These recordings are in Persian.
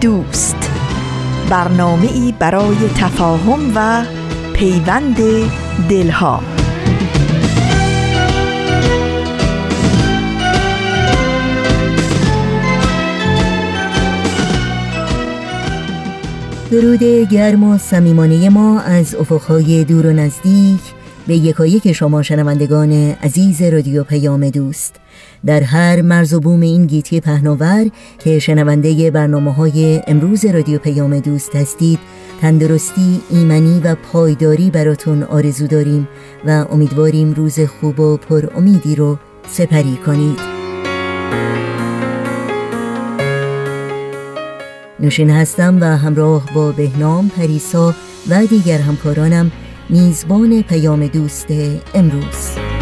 دوست. برنامه ای برای تفاهم و پیوند دلها. درود گرم و صمیمانه ما از افقهای دور و نزدیک. به یکایک شما شنوندگان عزیز رادیو پیام دوست. در هر مرز و بوم این گیتی پهناور که شنونده برنامه های امروز رادیو پیام دوست هستید تندرستی، ایمنی و پایداری براتون آرزو داریم و امیدواریم روز خوب و پر امیدی رو سپری کنید. نوشین هستم و همراه با بهنام پریسا و دیگر همکارانم میزبان پیام دوست امروز.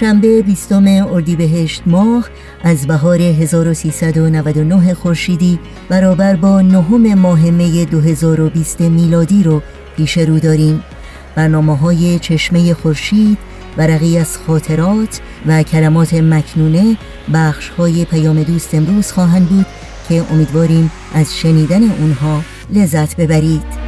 شنبه 20 اردیبهشت ماه از بهار 1399 خورشیدی برابر با نهم ماه می 2020 میلادی رو پیش رو داریم. برنامه های چشمه خورشید ورقی از خاطرات و کلمات مکنونه بخش های پیام دوست امروز خواهند بود که امیدواریم از شنیدن اونها لذت ببرید.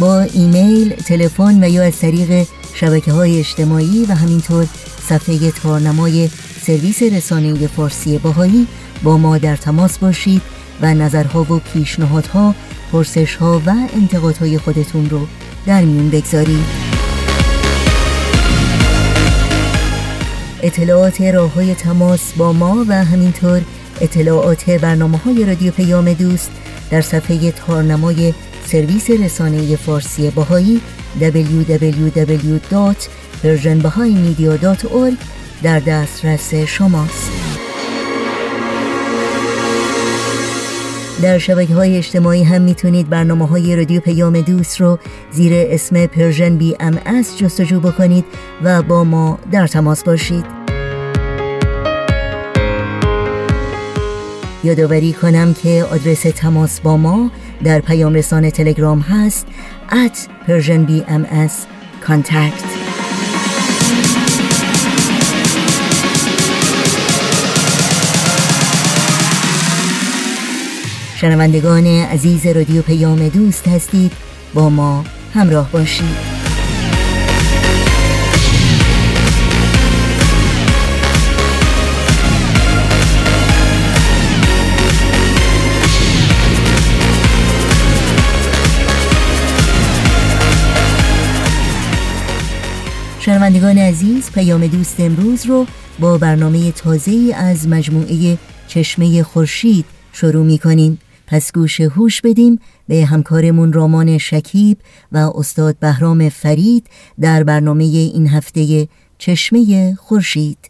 با ایمیل، تلفن و یا از طریق شبکه های اجتماعی و همینطور صفحه تارنمای سرویس رسانه فارسی باهایی با ما در تماس باشید و نظرها و پیشنهادها، پرسشها و انتقادهای خودتون رو در میون بگذارید. اطلاعات راه های تماس با ما و همینطور اطلاعات برنامه های رادیو پیام دوست در صفحه تارنمای سرویس رسانه فارسی بهایی www.persianbahaimedia.org در دسترس شماست. در شبکه های اجتماعی هم می‌تونید برنامه های رادیو پیام دوست رو زیر اسم Persian BMS جستجو بکنید و با ما در تماس باشید. یادآوری کنم که آدرس تماس با ما در پیام رسان تلگرام هست at Persian BMS contact. شنوندگان عزیز رادیو پیام دوست هستید با ما همراه باشید. شنوندگان عزیز پیام دوست امروز رو با برنامه تازه از مجموعه چشمه خورشید شروع می کنیم پس گوش هوش بدیم به همکارمون رامان شکیب و استاد بهرام فرید در برنامه این هفته چشمه خورشید.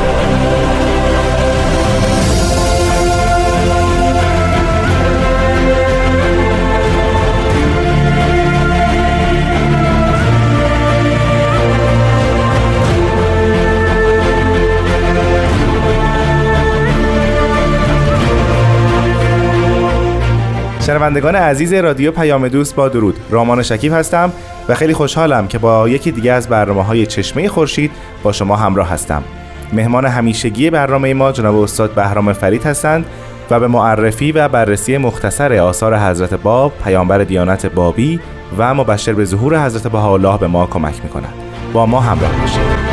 شنوندگان عزیز رادیو پیام دوست با درود. رامان شکیب هستم و خیلی خوشحالم که با یکی دیگه از برنامه های چشمه خورشید با شما همراه هستم. مهمان همیشگی برنامه ما جناب استاد بهرام فرید هستند و به معرفی و بررسی مختصر آثار حضرت باب پیامبر دیانت بابی و مبشر به ظهور حضرت بهاءالله به ما کمک می‌کنند با ما همراه باشید.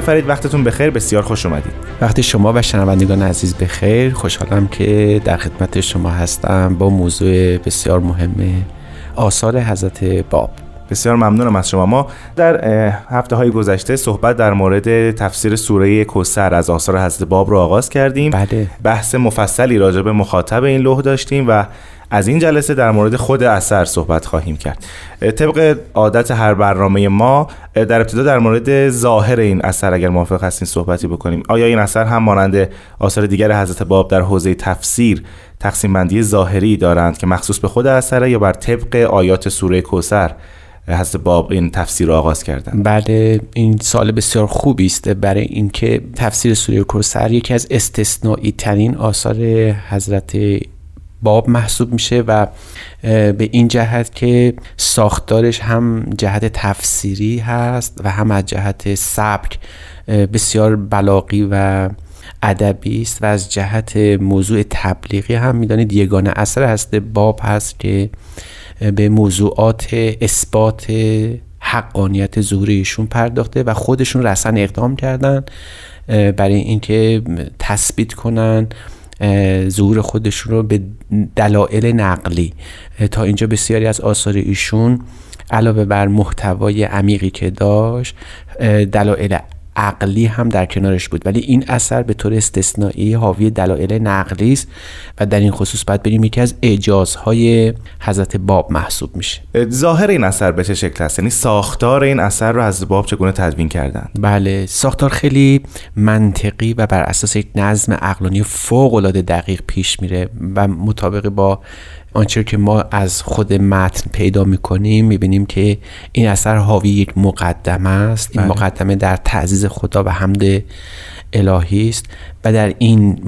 فرید وقتتون بخیر بسیار خوش اومدید. وقتی شما و شنوندگان عزیز بخیر خوشحالم که در خدمت شما هستم با موضوع بسیار مهم آثار حضرت باب. بسیار ممنونم از شما. ما در هفته های گذشته صحبت در مورد تفسیر سوره کوسر از آثار حضرت باب رو آغاز کردیم. بله. بحث مفصلی راجع به مخاطب این لوح داشتیم و از این جلسه در مورد خود اثر صحبت خواهیم کرد. طبق عادت هر برنامه ما در ابتدا در مورد ظاهر این اثر اگر موافق هستین صحبتی بکنیم. آیا این اثر هم مانند آثار دیگر حضرت باب در حوزه تفسیر تقسیم بندی ظاهری دارند که مخصوص به خود اثره یا بر طبق آیات سوره کوسر حضرت باب این تفسیر را آغاز کردن. بله این سال بسیار خوبی است برای اینکه تفسیر سوره کوسر یکی از استثنایی ترین آثار حضرت باب محسوب میشه و به این جهت که ساختارش هم جهت تفسیری هست و هم از جهت سبک بسیار بلاغی و ادبی است و از جهت موضوع تبلیغی هم می‌دانید. یگانه اثر هست باب هست که به موضوعات اثبات حقانیت ظهور پرداخته و خودشون رسن اقدام کردن برای اینکه تثبیت کنن ظهور خودشون رو به دلایل نقلی. تا اینجا بسیاری از آثار ایشون علاوه بر محتوای عمیقی که داشت دلایل عقلی هم در کنارش بود. ولی این اثر به طور استثنایی حاوی دلایل نقلی است و در این خصوص باید بریم یکی از اعجازهای حضرت باب محسوب میشه. ظاهر این اثر به چه شکل است؟ یعنی ساختار این اثر رو از باب چگونه تدوین کردن بله ساختار خیلی منطقی و بر اساس یک نظم عقلانی فوق العاده دقیق پیش میره و مطابق با آنچه که ما از خود متن پیدا می‌کنیم می‌بینیم که این اثر حاوی یک مقدمه است این بله. مقدمه در تعزیز خدا و حمد الهی است و در این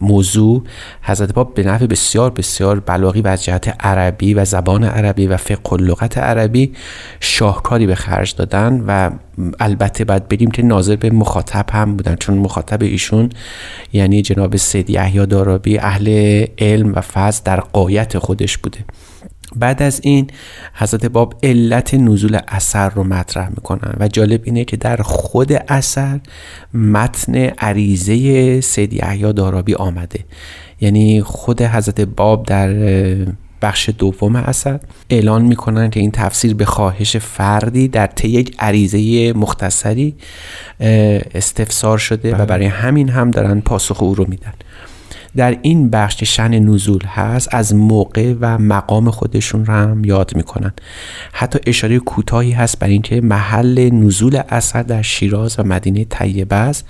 موضوع حضرت باب به نحو بسیار بسیار بلاغی و از جهت عربی و زبان عربی و فقه و لغت عربی شاهکاری به خرج دادن و البته باید بگیم که ناظر به مخاطب هم بودن چون مخاطب ایشون یعنی جناب سید یحیی دارابی اهل علم و فضل در قایت خودش بوده. بعد از این حضرت باب علت نزول اثر رو مطرح می‌کنن و جالب اینه که در خود اثر متن عریضه سید یحیی دارابی آمده یعنی خود حضرت باب در بخش دوم اثر اعلان می‌کنن که این تفسیر به خواهش فردی در طی یک عریضه مختصری استفسار شده و. برای همین هم دارن پاسخ او رو میدن در این بخش که شن نزول هست از موقع و مقام خودشون رو هم یاد می‌کنن. حتی اشاره کوتاهی هست بر اینکه محل نزول اثر در شیراز و مدینه طیبه است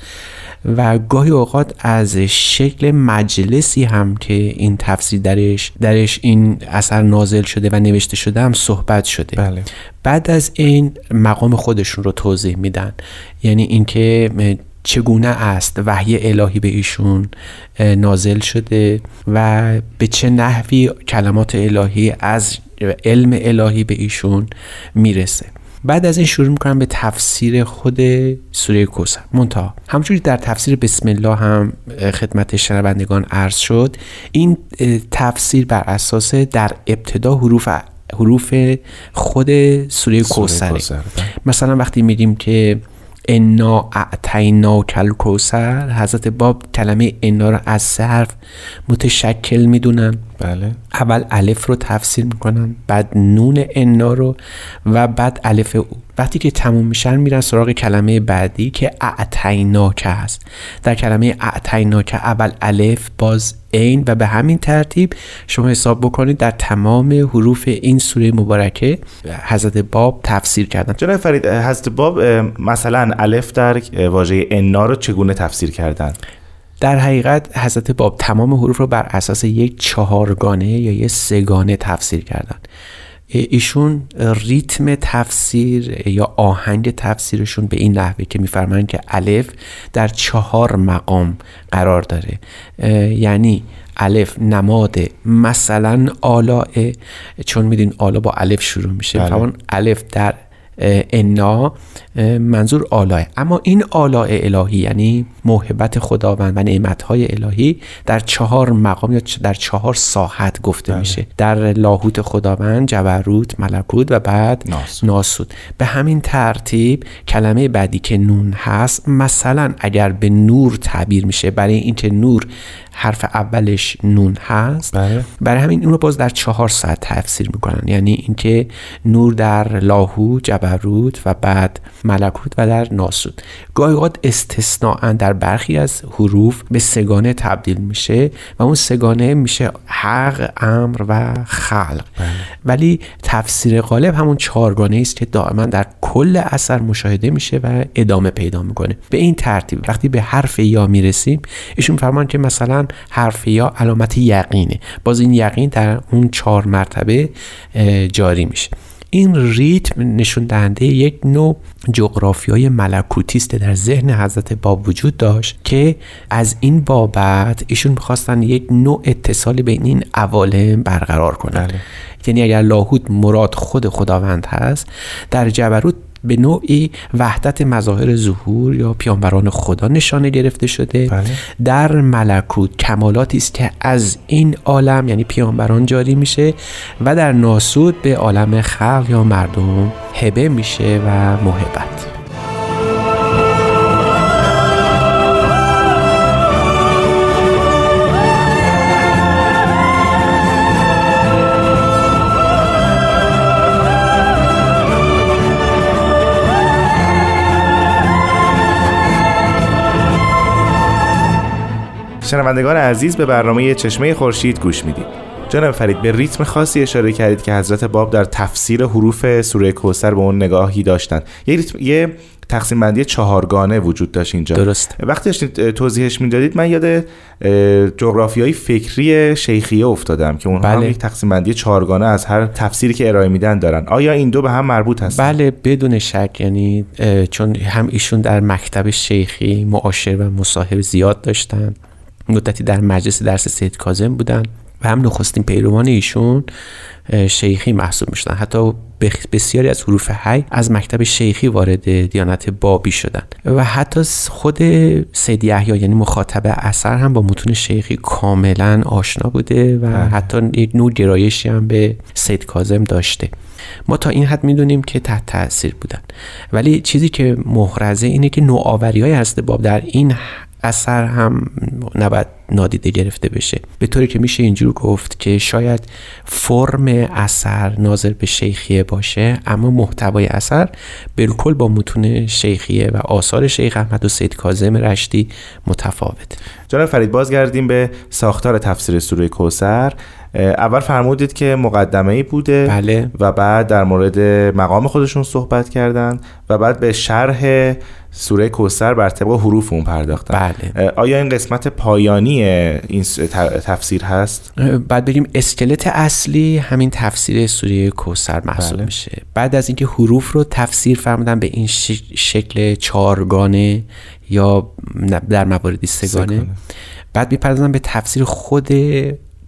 و گاهی اوقات از شکل مجلسی هم که این تفسیر درش درش این اثر نازل شده و نوشته شده هم صحبت شده. بله. بعد از این مقام خودشون رو توضیح میدن. یعنی اینکه چگونه است وحی الهی به ایشون نازل شده و به چه نحوی کلمات الهی از علم الهی به ایشون می‌رسه. بعد از این شروع می‌کنم به تفسیر خود سوره کوسر منتها همونجوری در تفسیر بسم الله هم خدمت شنوندگان عرض شد. این تفسیر بر اساس در ابتدا حروف حروف خود سوره کوسره. مثلا وقتی میگیم که انا اعتینا کل کوسر حضرت باب کلمه انا رو از صرف متشکل می‌دونن بله. اول الف رو تفسیر می‌کنن بعد نون انا رو و بعد الف او. وقتی که تموم میشن میرن سراغ کلمه بعدی که اعتیناک هست. در کلمه اعتیناک اول الف باز این و به همین ترتیب شما حساب بکنید در تمام حروف این سوره مبارکه حضرت باب تفسیر کردن. جناب فرید حضرت باب مثلا الف در واژه انا رو چگونه تفسیر کردن؟ در حقیقت حضرت باب تمام حروف رو بر اساس یک چهارگانه یا یک سگانه تفسیر کردن. ایشون ریتم تفسیر یا آهنگ تفسیرشون به این نحوه که میفرمایند که الف در چهار مقام قرار داره. یعنی الف نماد مثلا آلاه چون میدین آلا با الف شروع میشه. بله. الف در انا منظور آلاه اما این آلاء الهی یعنی محبت خداوند و نعمتهای الهی در چهار مقام یا در چهار ساحت گفته بله. میشه در لاهوت خداوند جبروت ملکوت و بعد ناسود. ناسود به همین ترتیب کلمه بعدی که نون هست مثلا اگر به نور تعبیر میشه برای اینکه نور حرف اولش نون هست بله. برای همین اون رو باز در چهار ساعت تفسیر می‌کنن یعنی اینکه نور در لاهو جبروت و بعد ملکوت و در ناسود گاهی اوقات استثناء در برخی از حروف به سگانه تبدیل میشه و اون سگانه میشه حق امر و خلق. بله. ولی تفسیر غالب همون چهارگانه است که دائما در کل اثر مشاهده میشه و ادامه پیدا می‌کنه. به این ترتیب وقتی به حرف یا می‌رسیم ایشون فرمان که مثلا حرف یا علامت یقینه. باز این یقین در اون چهار مرتبه جاری میشه. این ریتم نشون دهنده یک نوع جغرافیای ملکوتی است در ذهن حضرت باب وجود داشت که از این بابت ایشون می‌خواستن یک نوع اتصالی بین این عوالم برقرار کنن بله. یعنی اگر لاهوت مراد خود خداوند هست در جبروت به نوعی وحدت مظاهر ظهور یا پیانبران خدا نشانه گرفته شده بله. در ملکوت کمالاتی است که از این عالم یعنی پیانبران جاری میشه و در ناسود به عالم خلق یا مردم هبه میشه و محبت شنوندگان عزیز به برنامه چشمه خورشید گوش می‌دید. جناب فرید به ریتم خاصی اشاره کردید که حضرت باب در تفسیر حروف سوره کوثر به اون نگاهی داشتند. یه ریتم یه تقسیم بندی چهارگانه وجود داشت اینجا. درست. وقتی داشتید توضیحش می‌دادید من یاد جغرافیای فکری شیخیه افتادم که اونها بله. هم یک تقسیم بندی چهارگانه از هر تفسیری که ارائه میدن دارن. آیا این دو به هم مربوط هست بله بدون شک. یعنی چون هم ایشون در مکتب شیخی معاشر و مصاحب زیاد داشتن. مدتی در مجلس درس سید کازم بودن و هم نخستین پیروان ایشون شیخی محسوب می‌شدن. حتی بسیاری از حروف حی از مکتب شیخی وارد دیانت بابی شدن. و حتی خود سید یحیی یعنی مخاطب اثر هم با متون شیخی کاملا آشنا بوده و بله. حتی یک نوع گرایشی هم به سید کازم داشته. ما تا این حد می‌دونیم که تحت تاثیر بودن. ولی چیزی که محرزه اینه که نوآوری های هست باب در این اثر هم نباید نادیده گرفته بشه. به طوری که میشه اینجور گفت که شاید فرم اثر ناظر به شیخیه باشه اما محتوای اثر بالکل با متون شیخیه و آثار شیخ احمد و سید کاظم رشتی متفاوت. جناب فرید بازگردیم به ساختار تفسیر سوره کوسر اول فرمودید که مقدمه ای بوده بله. و بعد در مورد مقام خودشون صحبت کردن و بعد به شرح سوره کوسر بر طبق حروف اون پرداختن بله. آیا این قسمت پایانی این تفسیر هست؟ بعد بریم اسکلت اصلی همین تفسیر سوره کوسر محسوب بله. میشه بعد از اینکه حروف رو تفسیر فرمودن به این شکل چارگانه یا در مواردی سگانه بعد می‌پردازن به تفسیر خود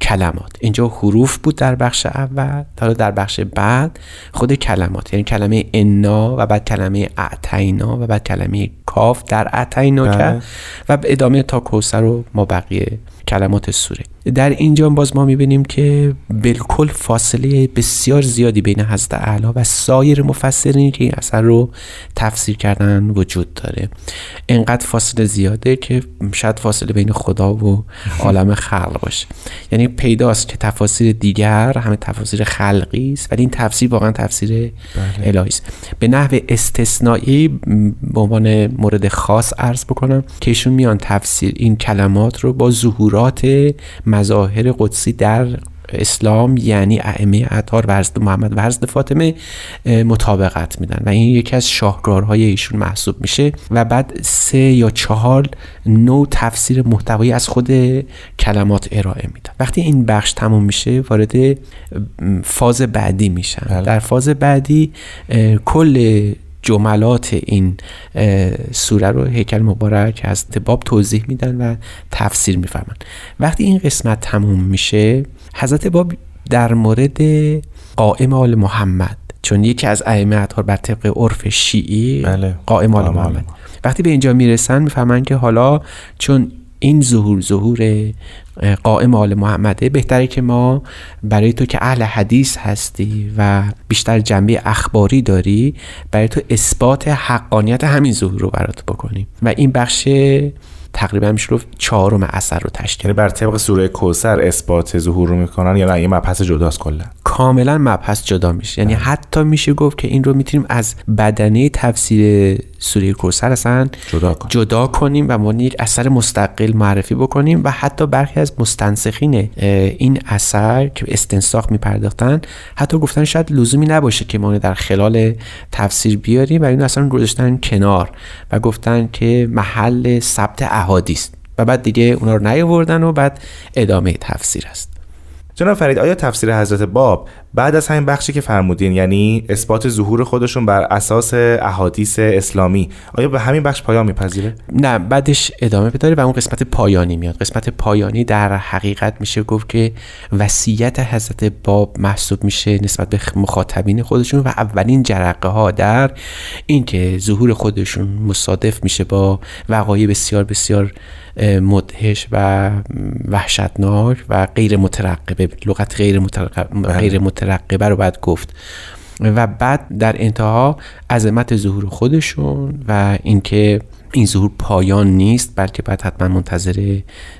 کلمات. اینجا حروف بود در بخش اول حالا در بخش بعد خود کلمات. یعنی کلمه انا و بعد کلمه اعتینا و بعد کلمه کاف در اعتینا بله. و ادامه تا کوسر و ما بقیه کلمات سوره. در اینجا باز ما می‌بینیم که بالکل فاصله بسیار زیادی بین حضرت اعلی و سایر مفسرین که این اثر رو تفسیر کردن وجود داره. انقدر فاصله زیاده که شاید فاصله بین خدا و عالم خلق باشه. یعنی پیداست که تفاسیر دیگر همه تفاسیر خلقی است ولی این تفسیر واقعا تفسیر بله. الهی است. به نحو استثنایی به عنوان مورد خاص عرض بکنم که ایشون میان تفسیر این کلمات رو با ظهورات مظاهر قدسی در اسلام یعنی ائمه اطهار و حضرت محمد و حضرت فاطمه مطابقت میدن و این یکی از شاهکارهای ایشون محسوب میشه و بعد سه یا چهار نوع تفسیر محتوایی از خود کلمات ارائه میدن وقتی این بخش تموم میشه وارد فاز بعدی میشن بله. در فاز بعدی کل جملات این سوره رو هیکل مبارک از باب توضیح میدن و تفسیر میفرمن وقتی این قسمت تموم میشه حضرت باب در مورد قائم آل محمد چون یکی از ائمه اطهار بر طبق عرف شیعی بله. قائم آل قائم آل محمد. وقتی به اینجا می‌رسن می‌فهمن که حالا چون این ظهور ظهور قائم آل محمده. بهتره که ما برای تو که اهل حدیث هستی و بیشتر جنبه اخباری داری برای تو اثبات حقانیت همین ظهور رو برات بکنیم. و این بخش تقریبا میشه گفت چهارم اثر رو تشکیل یعنی بر طبق سوره کوسر اثبات ظهور رو می‌کنن یا نه؟ یه مبحث جداست کلا. کاملا مبحث جدا میشه. یعنی حتی میشه گفت که این رو می‌تونیم از بدنه تفسیر سوره کوسر اصلا جدا کن. جدا کنیم و ما یک اثر مستقل معرفی بکنیم و حتی برخی از مستنسخین این اثر که استنساخ میپرداختن حتی گفتن شاید لزومی نباشه که ما در خلال تفسیر بیاریم و این اصلا گذاشتن کنار و گفتن که محل ثبت احادیث. و بعد دیگه اونا رو نیاوردن و بعد ادامه تفسیر است. جناب فرید آیا تفسیر حضرت باب بعد از همین بخشی که فرمودین یعنی اثبات ظهور خودشون بر اساس احادیث اسلامی آیا به همین بخش پایان میپذیره؟ نه بعدش ادامه بداره و اون قسمت پایانی میاد. قسمت پایانی در حقیقت میشه گفت که وصیت حضرت باب محسوب میشه نسبت به مخاطبین خودشون و اولین جرقه ها در اینکه ظهور خودشون مصادف میشه با وقایع بسیار بسیار مدهش و وحشتناک و غیر مترقبه لغت غیر مترقبه, غیر مترقبه رو باید گفت. و بعد در انتها عظمت ظهور خودشون و اینکه این ظهور پایان نیست بلکه باید حتما منتظر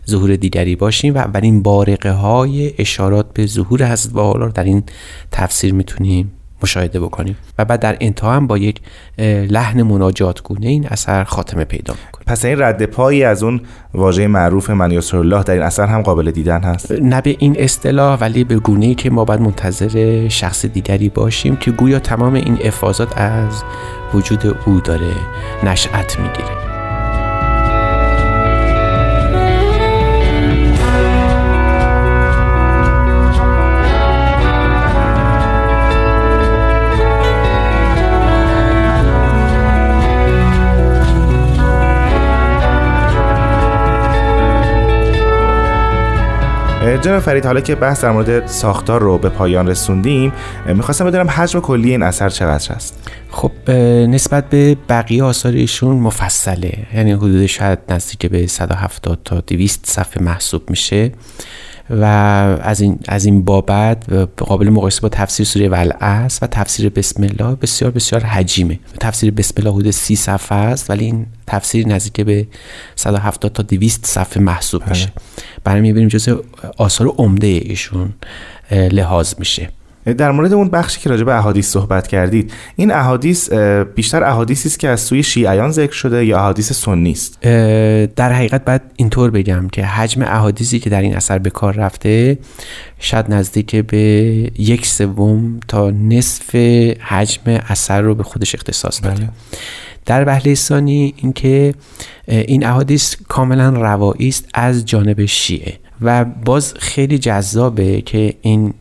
ظهور دیگری باشیم و اولین بارقه های اشارات به ظهور حضرت بها رو در این تفسیر می‌تونیم مشاهده بکنیم و بعد در انتها هم با یک لحن مناجات گونه این اثر خاتمه پیدا می‌کنه پس این رد پایی از اون واژه معروف من الله در این اثر هم قابل دیدن هست؟ نه به این اصطلاح ولی به گونه ای که ما باید منتظر شخص دیگری باشیم که گویا تمام این افاظات از وجود او داره نشأت می‌گیره. جناب فرید حالا که بحث در مورد ساختار رو به پایان رسوندیم می‌خواستم بدونم حجم کلی این اثر چقدر است؟ خب نسبت به بقیه آثار ایشون مفصله. یعنی حدود شاید نزدیک به 170 تا 200 صفحه محسوب میشه. و از این از این بابت قابل مقایسه با تفسیر سوره ولعصر و تفسیر بسم الله بسیار بسیار حجیمه. تفسیر بسم الله حدود 30 صفحه است ولی این تفسیر نزدیک به 170 تا 200 صفحه محسوب میشه. برای می‌بینیم جزء آثار عمده ایشون لحاظ میشه. در مورد اون بخشی که راجع به احادیث صحبت کردید این احادیث بیشتر احادیثی است که از سوی شیعیان ذکر شده یا احادیث سنی است در حقیقت باید اینطور بگم که حجم احادیثی که در این اثر به کار رفته شاید نزدیک به یک سوم تا نصف حجم اثر رو به خودش اختصاص داده بله. در بهله ثانی اینکه این احادیث کاملا روایی است از جانب شیعه و باز خیلی جذابه که این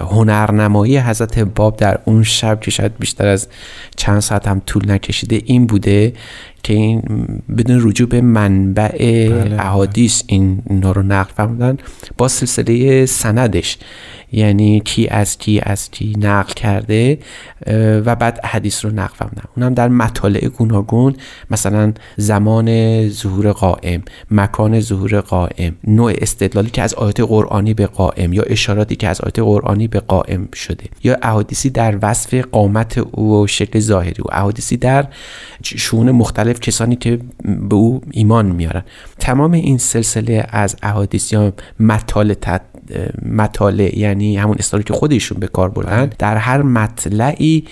هنرنمایی حضرت باب در اون شب که شاید بیشتر از چند ساعت هم طول نکشیده این بوده که این بدون رجوع به منبع احادیث این اینا رو نقل فرمودن با سلسله سندش. یعنی کی از کی از کی نقل کرده و بعد حدیث رو نقل فرمودن. اونم در مطالع گوناگون مثلا زمان ظهور قائم مکان ظهور قائم نوع استدلالی که از آیات قرآنی به قائم یا اشاراتی که از آیات قرآنی به قائم شده. یا احادیثی در وصف قامت او و شکل ظاهری. او احادیثی در شون مختلف کسانی که به او ایمان میارن. تمام این سلسله از احادیث یا مطالع مطالع یعنی همون اصطلاحی که خودشون به کار بردن در هر مطلعی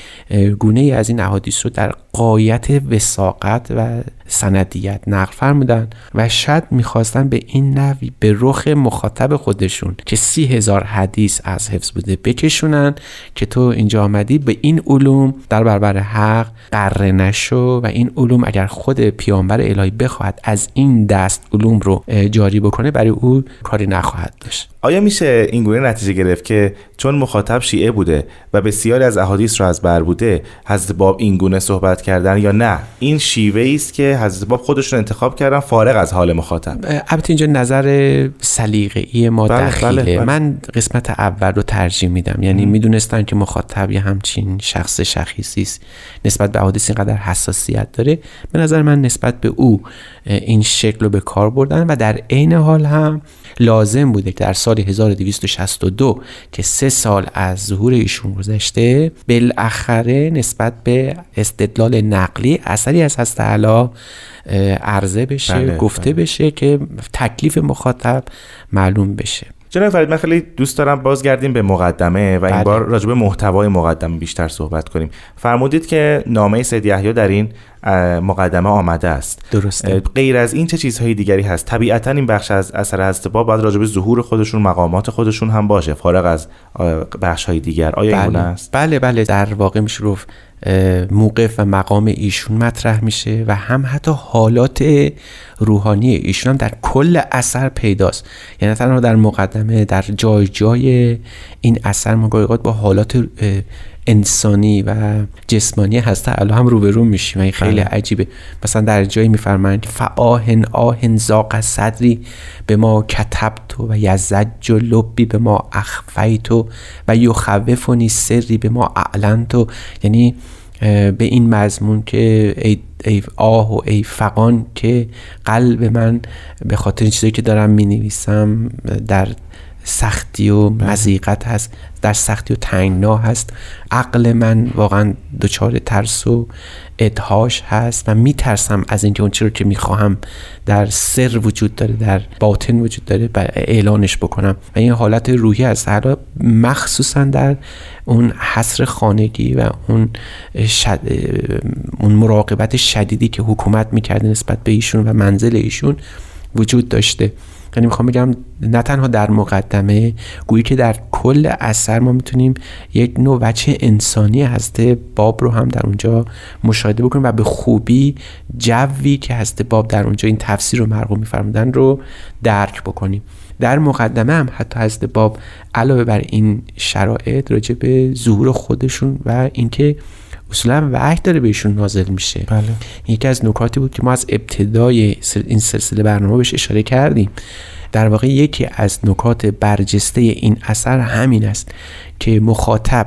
گونه ای از این احادیث رو در قایت وساقت و سندیت نقل فرمودن و شاید می‌خواستن به این نوی به رخ مخاطب خودشون که سی هزار حدیث از حفظ بوده بکشونن که تو اینجا آمدی به این علوم در برابر حق قره نشو و این علوم اگر خود پیامبر الهی بخواهد از این دست علوم رو جاری بکنه برای او کاری نخواهد داشت. آیا میشه اینگونه نتیجه گرفت که چون مخاطب شیعه بوده و بسیاری از احادیث رو از بر بوده حضرت باب اینگونه صحبت کردن یا نه. این شیوه است که حضرت باب خودشون انتخاب کردن فارغ از حال مخاطب. البته اینجا نظر سلیقه‌ای ما بله، دخیله. بله، بله. من قسمت اول رو ترجیح میدم. یعنی می‌دونستن که مخاطب یه همچین شخص شخیصی است. نسبت به حوادث اینقدر حساسیت داره. به نظر من نسبت به او این شکل رو به کار بردن و در عین حال هم لازم بوده که در سال 1262 که سه سال از ظهور ایشون گذشته بالاخره نسبت به استدلال نقلی اثری از هست علا عرضه بشه بله، گفته بله. بشه که تکلیف مخاطب معلوم بشه جناب فرید من خیلی دوست دارم بازگردیم به مقدمه و این بله. بار راجع به محتوای مقدمه بیشتر صحبت کنیم. فرمودید که نامه سید یحیی در این مقدمه آمده است. درسته. غیر از این چه چیزهای دیگری هست؟ طبیعتا این بخش از اثر حضرت باب باید راجع به ظهور خودشون مقامات خودشون هم باشه. فارغ از بخش های دیگر. آیا این بله. است؟ بله بله. در واقع میشه موقف و مقام ایشون مطرح میشه و هم حتی حالات روحانی ایشون هم در کل اثر پیداست. یعنی نه تنها در مقدمه در جای جای این اثر ما با حالات انسانی و جسمانی هسته الان هم روبرو میشیم. این خیلی بله. عجیبه. مثلا در جایی میفرمایند فآهن آهن زاق صدری به ما کتبت و یزج و لبی به ما اخفیت و یخوفنی سری به ما اعلنت یعنی اه، به این مضمون که ای, ای آه و ای فقان که قلب من به خاطر این چیزایی که دارم می نویسم در سختی و مزیقت هست در سختی و تنگنا هست. عقل من واقعا دچار ترس و ادهاش هست و میترسم از اینکه چیزی رو که می‌خواهم در سر وجود داره در باطن وجود داره و اعلانش بکنم. و این حالت روحی از حالا مخصوصا در اون حصر خانگی و اون شد... اون مراقبت شدیدی که حکومت می‌کرده نسبت به ایشون و منزل ایشون وجود داشته. یعنی می‌خوام بگم نه تنها در مقدمه گویی که در کل اثر ما می‌تونیم یک نوع وجه انسانی هست باب رو هم در اونجا مشاهده بکنیم و به خوبی جوی که هست باب در اونجا این تفسیر رو مرقوم میفرمودن رو درک بکنیم. در مقدمه هم حتی حضرت باب علاوه بر این شرایط راجع به ظهور خودشون و اینکه اصولا وحی داره بهشون نازل میشه بله. یکی از نکاتی بود که ما از ابتدای این سلسله برنامه بهش اشاره کردیم در واقع یکی از نکات برجسته این اثر همین است که مخاطب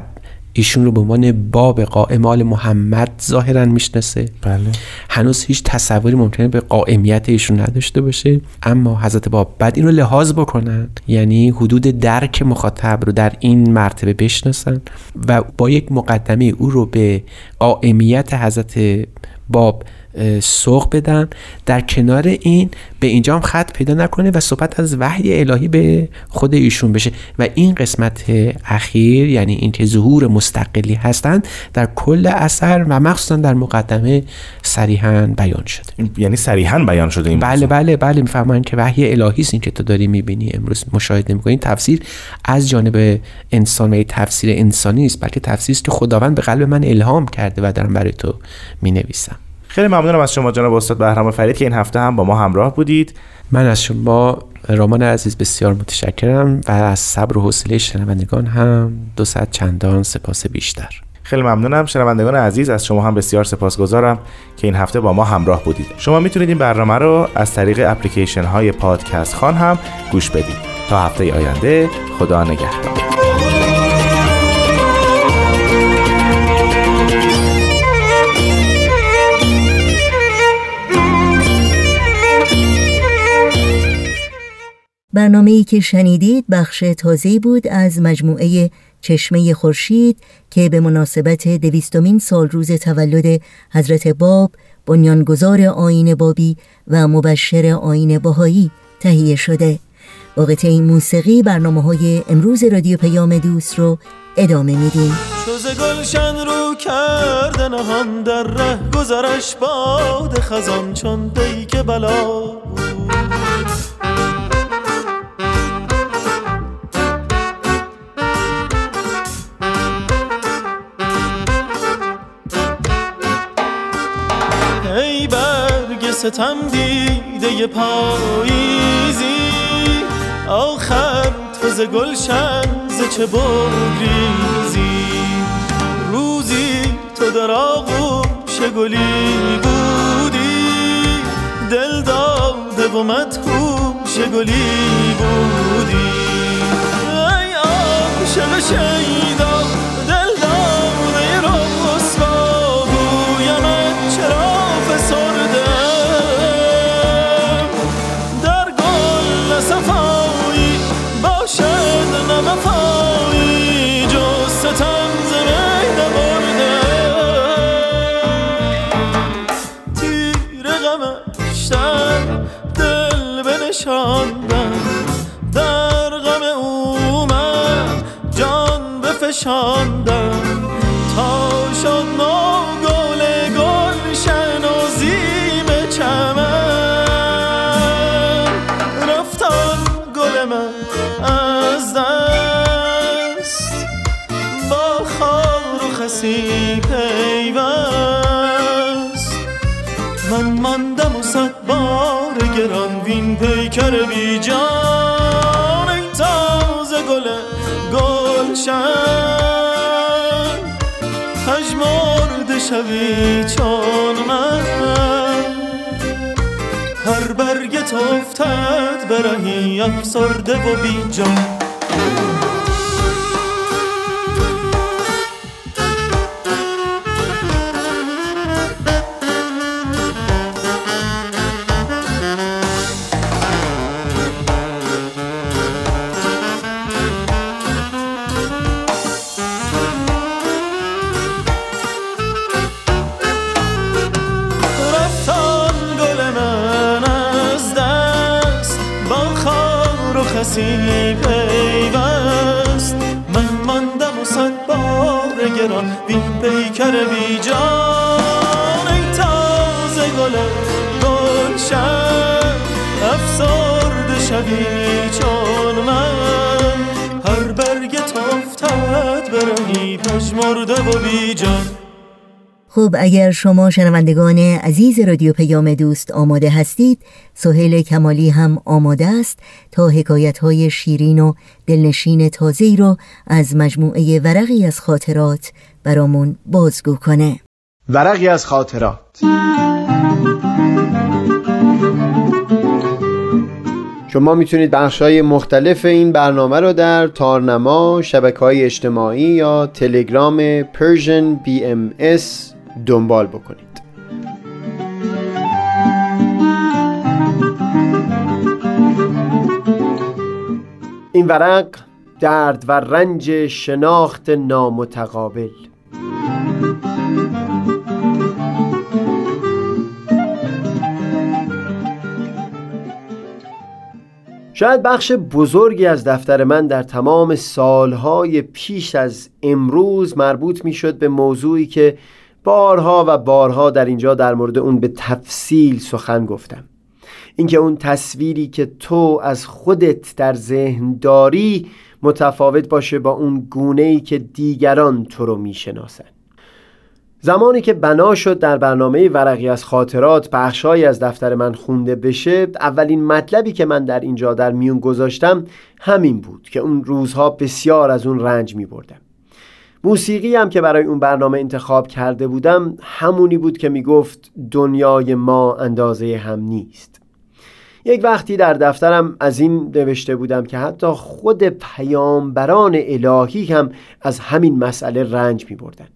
ایشون رو به عنوان باب قائم آل محمد ظاهرا می‌شناسه. بله. هنوز هیچ تصوری ممکنه به قائمیت ایشون نداشته باشه. اما حضرت باب بعد این رو لحاظ بکنن یعنی حدود درک مخاطب رو در این مرتبه بشناسن و با یک مقدمه او رو به قائمیت حضرت باب سوق بدن. در کنار این به اینجا هم خط پیدا نکنه و صحبت از وحی الهی به خود ایشون بشه. و این قسمت اخیر یعنی اینکه ظهور مستقلی هستند در کل اثر و مخصوصا در مقدمه صریحا بیان شده. یعنی صریحا بیان شده این بله. بله بله می‌فهمن که وحی الهی است این که تو داری می‌بینی امروز مشاهده می‌کنی. تفسیر از جانب انسان و یک تفسیر انسانی است بلکه تفسیری است که خداوند به قلب من الهام کرده و دارم برای تو می‌نویسم. خیلی ممنونم از شما جناب استاد بهرام فرید که این هفته هم با ما همراه بودید. من از شما رامان عزیز بسیار متشکرم و از صبر و حوصله شنوندگان هم دو صد چندان سپاس بیشتر. خیلی ممنونم. شنوندگان عزیز از شما هم بسیار سپاسگزارم که این هفته با ما همراه بودید. شما می‌تونید این برنامه رو از طریق اپلیکیشن های پادکست خان هم گوش بدید. تا هفته آینده خدا نگهدار. برنامه ای که شنیدید بخش تازه بود از مجموعه چشمه خورشید که به مناسبت دویستمین سال روز تولد حضرت باب بنیانگذار آین بابی و مبشر آین باهایی تهیه شده. با قطعه موسیقی برنامه های امروز رادیو پیام دوست رو ادامه میدیم. چوز گلشن رو کرده نهان در ره گذرش باد خزان چون دیگ بلا ای ستم دیده پاییزی. آخر تو ز گلشن ز چه بگریزی. روزی تو در آغوش گلی بودی. دل داده و مدهوش گلی بودی. ای عاشق شیدا دل بنشاندم در غم او من جان بفشاندم. پیکر بی جان ای تازه گل گلشن پژمرده شوی چون من. هر برگت افتد برهی افسرده و بی جان. بی پیکر بی جان ای تازه گل گلشن افسرده شوی چون من. هر برگت افتد برهی پژمرده و بی جان. خب اگر شما شنوندگان عزیز رادیو پیام دوست آماده هستید سهیل کمالی هم آماده است تا حکایت های شیرین و دلنشین تازه‌ای را از مجموعه ورقی از خاطرات برامون بازگو کنه. ورقی از خاطرات. شما می‌تونید بخش های مختلف این برنامه رو در تارنما، شبکه های اجتماعی یا تلگرام Persian BMS دنبال بکنید. این ورق درد و رنج شناخت نامتقابل. شاید بخش بزرگی از دفتر من در تمام سالهای پیش از امروز مربوط می شد به موضوعی که بارها و بارها در اینجا در مورد اون به تفصیل سخن گفتم. اینکه اون تصویری که تو از خودت در ذهن داری متفاوت باشه با اون گونه‌ای که دیگران تو رو می‌شناسن. زمانی که بنا شد در برنامه ورقی از خاطرات بخشهایی از دفتر من خونده بشه اولین مطلبی که من در اینجا در میون گذاشتم همین بود که اون روزها بسیار از اون رنج می بردم موسیقی هم که برای اون برنامه انتخاب کرده بودم همونی بود که می گفت دنیای ما اندازه هم نیست. یک وقتی در دفترم از این نوشته بودم که حتی خود پیامبران الهی هم از همین مسئله رنج می بردن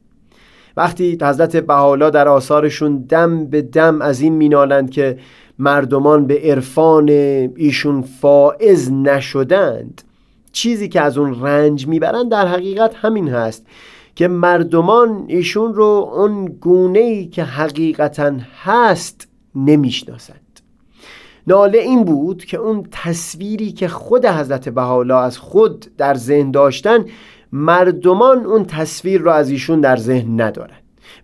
وقتی حضرت بحالا در آثارشون دم به دم از این مینالند که مردمان به عرفان ایشون فائز نشدند چیزی که از اون رنج می‌برند در حقیقت همین هست که مردمان ایشون رو اون گونه ای که حقیقتا هست نمی‌شناسند ناله این بود که اون تصویری که خود حضرت بحالا از خود در ذهن داشتن مردمان اون تصویر رو از ایشون در ذهن ندارن.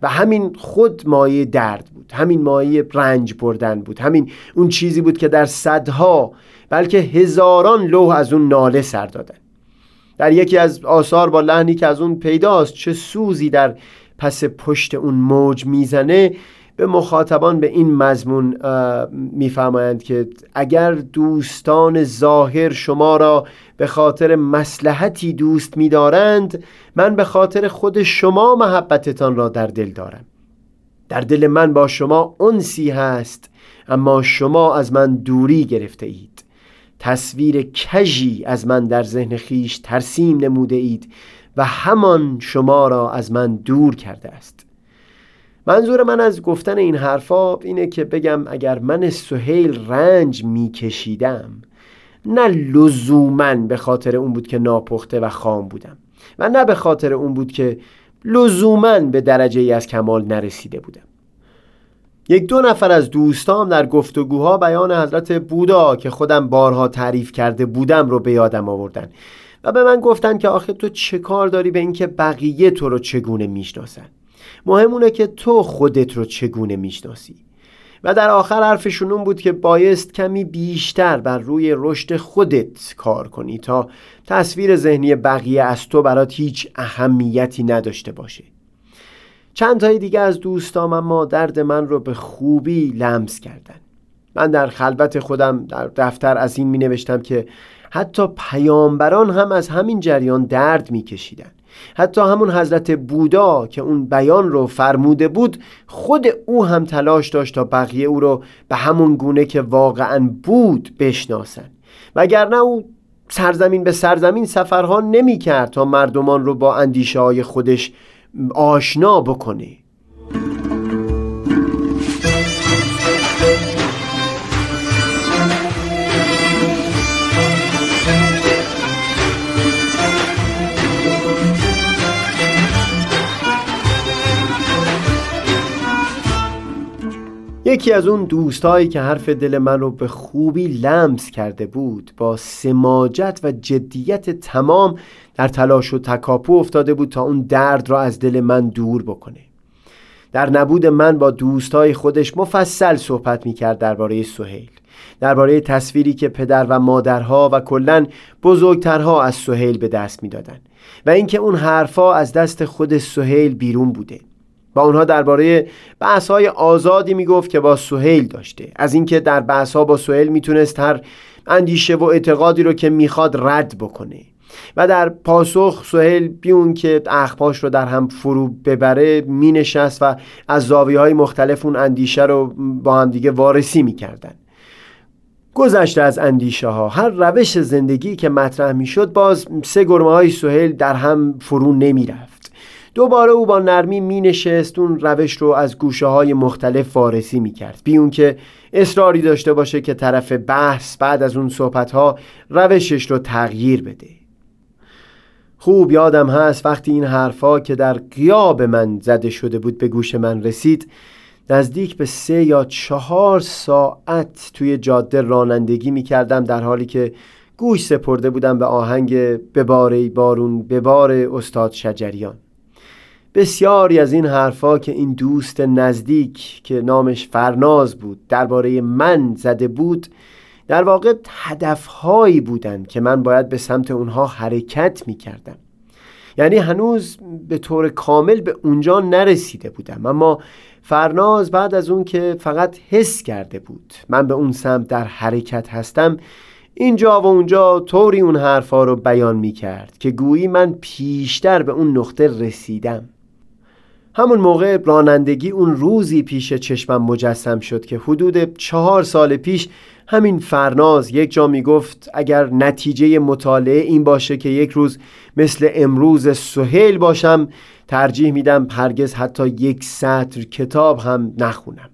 و همین خود مایه درد بود همین مایه رنج بردن بود همین اون چیزی بود که در صدها بلکه هزاران لوح از اون ناله سر دادن. در یکی از آثار با لحنی که از اون پیداست چه سوزی در پس پشت اون موج می‌زنه به مخاطبان به این مضمون میفرمایند که اگر دوستان ظاهر شما را به خاطر مسلحتی دوست میدارند من به خاطر خود شما محبتتان را در دل دارم. در دل من با شما انسی هست اما شما از من دوری گرفته اید. تصویر کژی از من در ذهن خیش ترسیم نموده اید و همان شما را از من دور کرده است. منظور من از گفتن این حرفا اینه که بگم اگر من سهیل رنج میکشیدم نه لزوما به خاطر اون بود که ناپخته و خام بودم و نه به خاطر اون بود که لزوما به درجه ای از کمال نرسیده بودم. یک دو نفر از دوستام در گفتگوها بیان حضرت بودا که خودم بارها تعریف کرده بودم رو به یادم آوردن و به من گفتن که آخه تو چه کار داری به اینکه بقیه تو رو چگونه می‌شناسن؟ مهم که تو خودت رو چگونه می‌شناسی. و در آخر حرفشون اون بود که بایست کمی بیشتر بر روی رشد خودت کار کنی تا تصویر ذهنی بقیه از تو برات هیچ اهمیتی نداشته باشه. چند تای دیگه از دوستام اما درد من رو به خوبی لمس کردن. من در خلوت خودم در دفتر از این می نوشتم که حتی پیامبران هم از همین جریان درد می کشیدن حتی همون حضرت بودا که اون بیان رو فرموده بود خود او هم تلاش داشت تا بقیه او رو به همون گونه که واقعا بود بشناسن. وگرنه او سرزمین به سرزمین سفرها نمی کرد تا مردمان رو با اندیشه های خودش آشنا بکنه. یکی از اون دوستایی که حرف دل من رو به خوبی لمس کرده بود با سماجت و جدیت تمام در تلاش و تکاپو افتاده بود تا اون درد را از دل من دور بکنه. در نبود من با دوستای خودش مفصل صحبت می کرد درباره سهیل درباره تصویری که پدر و مادرها و کلا بزرگترها از سهیل به دست می‌دادند و اینکه اون حرفا از دست خود سهیل بیرون بوده. با اونها درباره بحث های آزادی می‌گفت که با سهیل داشته. از اینکه در بحث ها با سهیل می‌تونست هر اندیشه و اعتقادی رو که می‌خواد رد بکنه. و در پاسخ سهیل بیون که اخپاش رو در هم فرو ببره مینشست و از زاویه های مختلف اون اندیشه رو با هم دیگه وارسی می‌کردن. گذشته از اندیشه ها هر روش زندگی که مطرح می‌شد باز سه گرمه های سهیل در هم فرو نمی‌رفت. دوباره او با نرمی می نشست اون روش رو از گوشه های مختلف وارسی می کرد بی اون که اصراری داشته باشه که طرف بحث بعد از اون صحبت ها روشش رو تغییر بده. خوب یادم هست وقتی این حرفا که در قیاب من زده شده بود به گوش من رسید نزدیک به سه یا چهار ساعت توی جاده رانندگی می کردم در حالی که گوش سپرده بودم به آهنگ بباره بارون ببار استاد شجریان بسیاری از این حرفا که این دوست نزدیک که نامش فرناز بود درباره من زده بود در واقع هدفهایی بودند که من باید به سمت اونها حرکت می کردم یعنی هنوز به طور کامل به اونجا نرسیده بودم. اما فرناز بعد از اون که فقط حس کرده بود من به اون سمت در حرکت هستم اینجا و اونجا طوری اون حرفا رو بیان می کرد که گویی من پیشتر به اون نقطه رسیدم. همون موقع رانندگی اون روزی پیش چشمم مجسم شد که حدود چهار سال پیش همین فرناز یک جا می گفت اگر نتیجه مطالعه این باشه که یک روز مثل امروز سهیل باشم ترجیح میدم پرگز حتی یک سطر کتاب هم نخونم.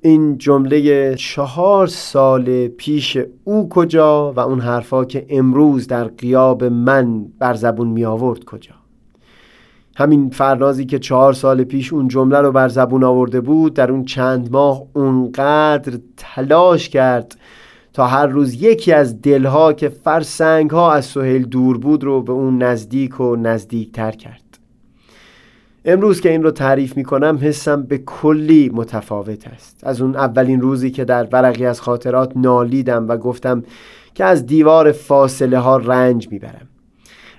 این جمله چهار سال پیش او کجا و اون حرفا که امروز در قیاب من بر زبون می آورد کجا؟ همین فرنازی که چهار سال پیش اون جمله رو بر زبون آورده بود در اون چند ماه اونقدر تلاش کرد تا هر روز یکی از دلها که فرسنگ ها از سهیل دور بود رو به اون نزدیک و نزدیک تر کرد. امروز که این رو تعریف می کنم حسم به کلی متفاوت است. از اون اولین روزی که در ورقی از خاطرات نالیدم و گفتم که از دیوار فاصله ها رنج می‌برم.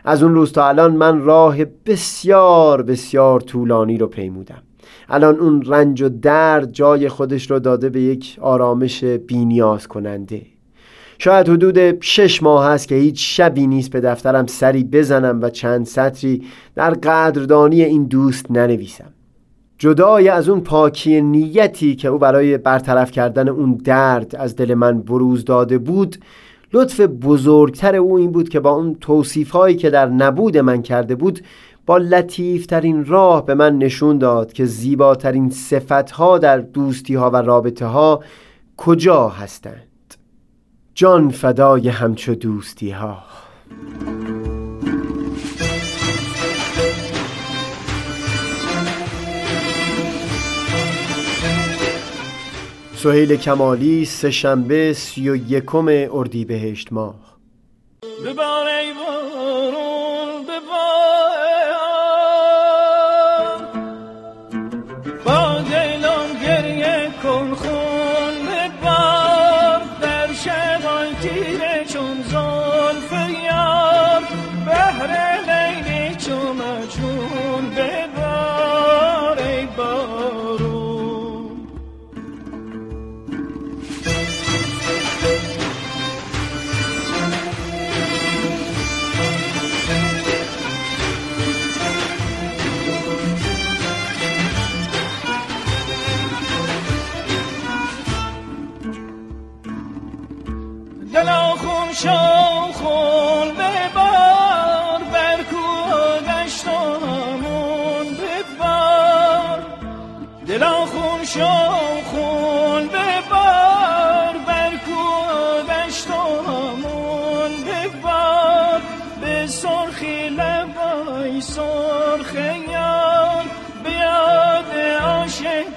از اون روز تا الان من راه بسیار بسیار طولانی رو پیمودم. الان اون رنج و درد جای خودش رو داده به یک آرامش بینیاز کننده شاید حدود شش ماه هست که هیچ شبی نیست به دفترم سری بزنم و چند سطری در قدردانی این دوست ننویسم. جدای از اون پاکی نیتی که او برای برطرف کردن اون درد از دل من بروز داده بود لطف بزرگتر او این بود که با اون توصیف هایی که در نبود من کرده بود با لطیفترین راه به من نشون داد که زیباترین صفت ها در دوستی ها و رابطه ها کجا هستند. جان فدای همچو دوستی ها سهیل کمالی سهشنبه سی و یکم اردیبهشت ماه.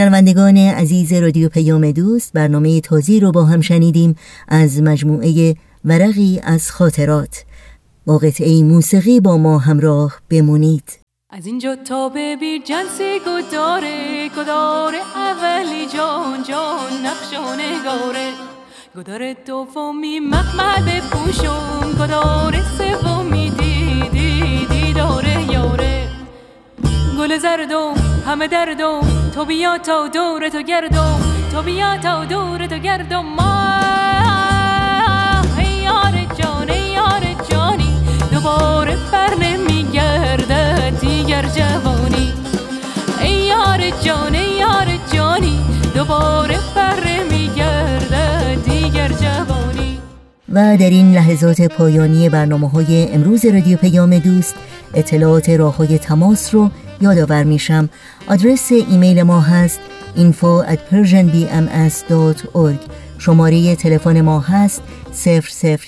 شنوندگان عزیز رادیو پیام دوست برنامه تازی رو با هم شنیدیم از مجموعه ورقی از خاطرات. با قطعه موسیقی با ما همراه بمونید. از اینجا تا به بیر جنسی گداره گداره اولی جان جان نقش و نگاره. گداره دومی محمد بپوشم گداره سومی دیدی دیداره یاره. گل زردم همه دردم تو بیا تا دور تو گردم تو بیا تا دور تو گردم. ما یار جان یار جانی دوباره بر نمیگرده دیگر جوانی. ای یار جان یار جانی دوباره بر نمیگرده دیگر جوانی. و در این لحظات پایانی برنامه های امروز رادیو پیام دوست اطلاعات راه های تماس رو یادآور میشم. آدرس ایمیل ما هست info at persianbms.org شماره تلفن ما هست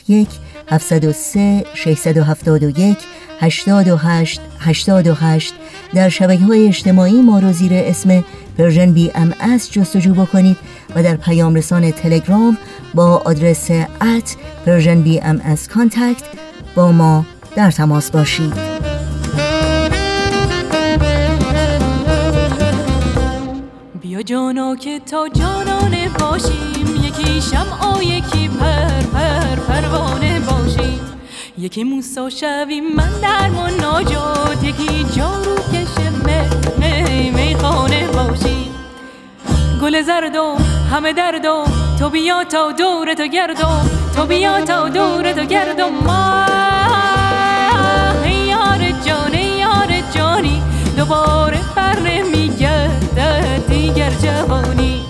001 703 671 828 828 در شبکه های اجتماعی ما رو زیر اسم PersianBMS جستجو بکنید و در پیام رسان تلگرام با آدرس at PersianBMS contact با ما در تماس باشید. جانا که تا جانانه باشیم یکی شمع یکی پر پر پروانه باشیم. یکی موسی شویم اندر مناجات یکی جاروکش می میخانه باشیم. گل زردم همه دردم تو بیا تا دور تو گردم تو بیا تا دور تو گردم ما یار جان یار جانی دوباره بر نمیگرده دیگر جوانی.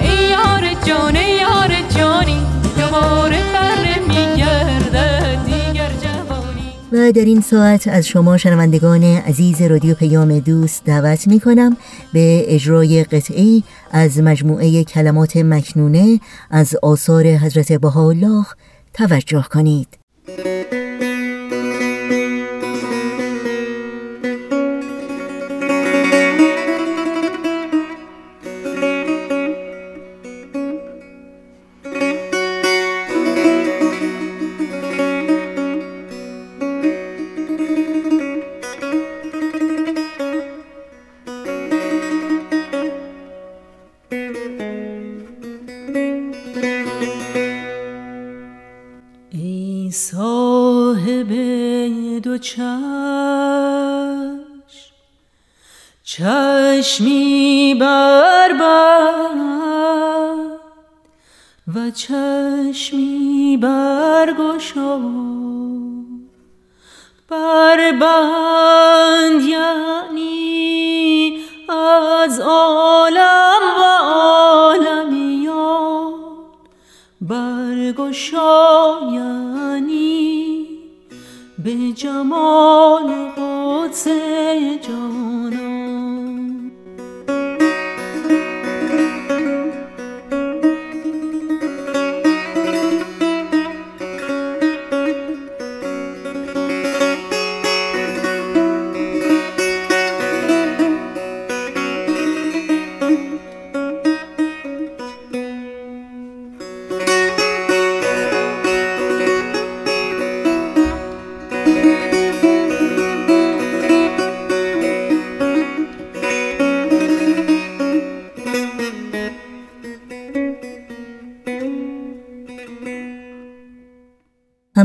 ای یار جان یار جانی دوباره بر دیگر و در این ساعت از شما شنوندگان عزیز رادیو پیام دوست دعوت می کنم به اجرای قطعی از مجموعه کلمات مکنونه از آثار حضرت بهاءالله توجه کنید.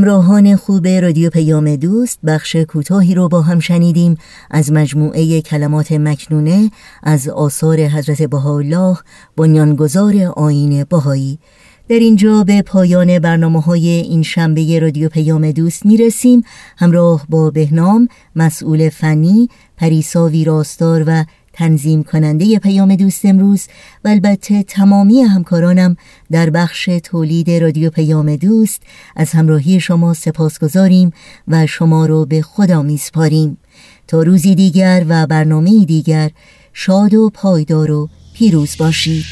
همراهان خوب رادیو پیام دوست بخش کوتاهی رو با هم شنیدیم از مجموعه کلمات مکنونه از آثار حضرت بهاءالله بنیانگذار آین بهایی. در اینجا به پایان برنامه های این شنبه رادیو پیام دوست می رسیم همراه با بهنام مسئول فنی پریسا ویراستار و تنظیم کننده پیام دوست امروز و البته تمامی همکارانم در بخش تولید رادیو پیام دوست از همراهی شما سپاس گذاریم و شما رو به خدا میسپاریم. تا روزی دیگر و برنامه دیگر شاد و پایدار و پیروز باشید.